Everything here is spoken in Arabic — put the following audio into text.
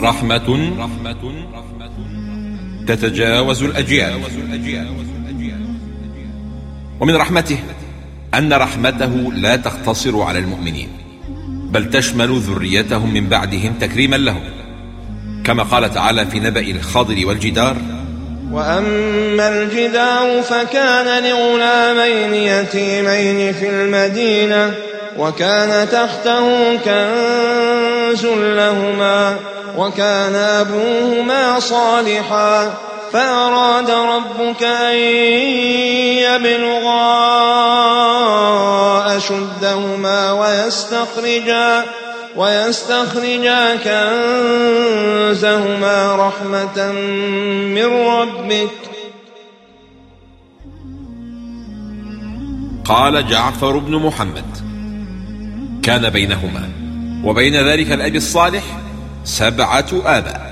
رحمة تتجاوز الأجيال. ومن رحمته أن رحمته لا تقتصر على المؤمنين بل تشمل ذريتهم من بعدهم تكريما لهم. كما قال تعالى في نبأ الخضر والجدار وأما الجدار فكان لغلامين يتيمين في المدينة وكان تحته كنز لهما وكان أبوهما صالحا فأراد ربك أن يبلغا أشدهما ويستخرجا ويستخرجا كنزهما رحمة من ربك. قال جعفر بن محمد كان بينهما. وبين ذلك الأب الصالح سبعة آباء.